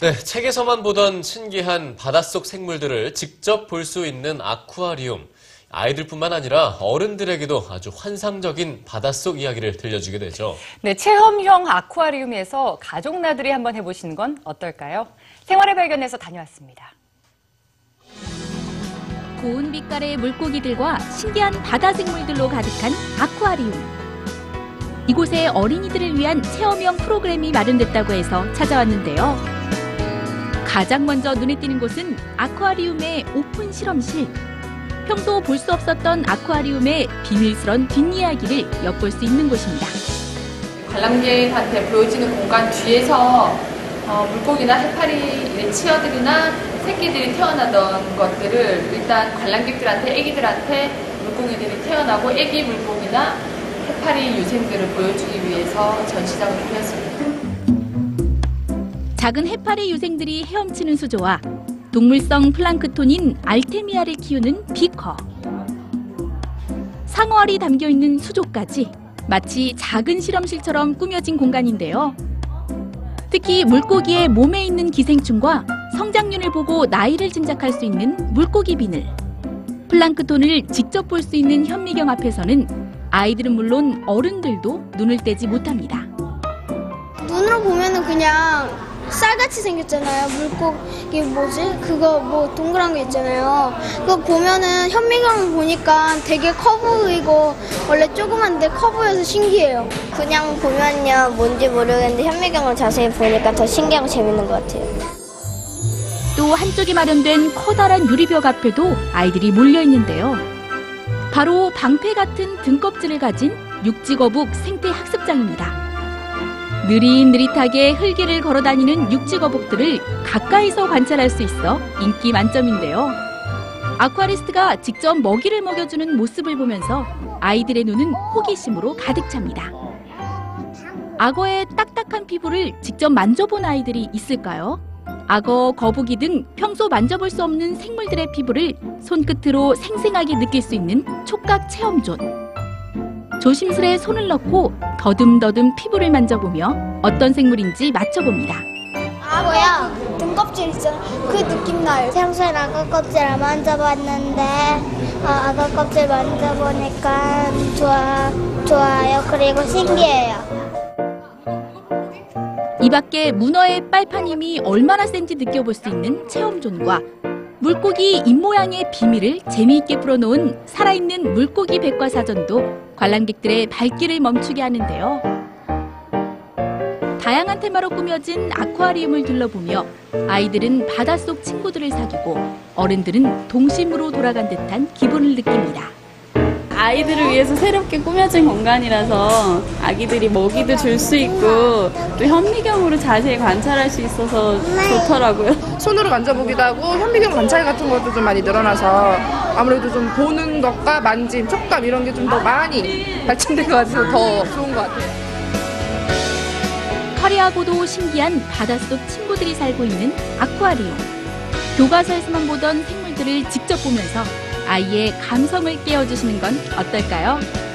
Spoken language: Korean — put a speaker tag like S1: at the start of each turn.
S1: 네, 책에서만 보던 신기한 바닷속 생물들을 직접 볼 수 있는 아쿠아리움. 아이들뿐만 아니라 어른들에게도 아주 환상적인 바닷속 이야기를 들려주게 되죠.
S2: 네, 체험형 아쿠아리움에서 가족 나들이 한번 해보시는 건 어떨까요? 생활의 발견에서 다녀왔습니다.
S3: 고운 빛깔의 물고기들과 신기한 바다 생물들로 가득한 아쿠아리움. 이곳에 어린이들을 위한 체험형 프로그램이 마련됐다고 해서 찾아왔는데요. 가장 먼저 눈에 띄는 곳은 아쿠아리움의 오픈 실험실. 평소 볼 수 없었던 아쿠아리움의 비밀스런 뒷이야기를 엿볼 수 있는 곳입니다.
S4: 관람객한테 보여지는 공간 뒤에서 어, 물고기나 해파리의 치어들이나 새끼들이 태어나던 것들을 일단 관람객들한테, 애기들한테 물고기들이 태어나고 애기 물고기나 해파리 유생들을 보여주기 위해서 전시장을 꾸몄습니다.
S3: 작은 해파리 유생들이 헤엄치는 수조와 동물성 플랑크톤인 알테미아를 키우는 비커. 상어알이 담겨 있는 수조까지 마치 작은 실험실처럼 꾸며진 공간인데요. 특히 물고기의 몸에 있는 기생충과 성장률을 보고 나이를 짐작할 수 있는 물고기 비늘. 플랑크톤을 직접 볼 수 있는 현미경 앞에서는 아이들은 물론 어른들도 눈을 떼지 못합니다.
S5: 눈으로 보면은 그냥 쌀같이 생겼잖아요. 물고기 뭐지? 그거 뭐 동그란 거 있잖아요. 그거 보면은 현미경을 보니까 되게 커 보이고 원래 조그만데 커 보여서 신기해요.
S6: 그냥 보면요 뭔지 모르겠는데 현미경을 자세히 보니까 더 신기하고 재밌는 것 같아요.
S3: 또 한쪽에 마련된 커다란 유리벽 앞에도 아이들이 몰려 있는데요. 바로 방패 같은 등껍질을 가진 육지거북 생태 학습장입니다. 느릿느릿하게 흙길을 걸어 다니는 육지거북들을 가까이서 관찰할 수 있어 인기 만점인데요. 아쿠아리스트가 직접 먹이를 먹여주는 모습을 보면서 아이들의 눈은 호기심으로 가득 찹니다. 악어의 딱딱한 피부를 직접 만져본 아이들이 있을까요? 악어, 거북이 등 평소 만져볼 수 없는 생물들의 피부를 손끝으로 생생하게 느낄 수 있는 촉각 체험존. 조심스레 손을 넣고 더듬더듬 피부를 만져보며 어떤 생물인지 맞춰봅니다.
S5: 악어야 등껍질 있잖아. 그 느낌 나요.
S6: 평소엔 악어 껍질 안 만져봤는데 어, 악어 껍질 만져보니까 좋아 좋아요. 그리고 신기해요.
S3: 이 밖에 문어의 빨판 힘이 얼마나 센지 느껴볼 수 있는 체험존과 물고기 입모양의 비밀을 재미있게 풀어놓은 살아있는 물고기 백과사전도 관람객들의 발길을 멈추게 하는데요. 다양한 테마로 꾸며진 아쿠아리움을 둘러보며 아이들은 바닷속 친구들을 사귀고 어른들은 동심으로 돌아간 듯한 기분을 느낍니다.
S7: 아이들을 위해서 새롭게 꾸며진 공간이라서 아기들이 먹이도 줄 수 있고 또 현미경으로 자세히 관찰할 수 있어서 좋더라고요.
S8: 손으로 만져보기도 하고 현미경 관찰 같은 것도 좀 많이 늘어나서 아무래도 좀 보는 것과 만짐, 촉감 이런 게 좀 더 많이 발전된 것 같아서 더 좋은 것 같아요.
S3: 화려하고도 신기한 바닷속 친구들이 살고 있는 아쿠아리움. 교과서에서만 보던 생물들을 직접 보면서 아이의 감성을 깨워주시는 건 어떨까요?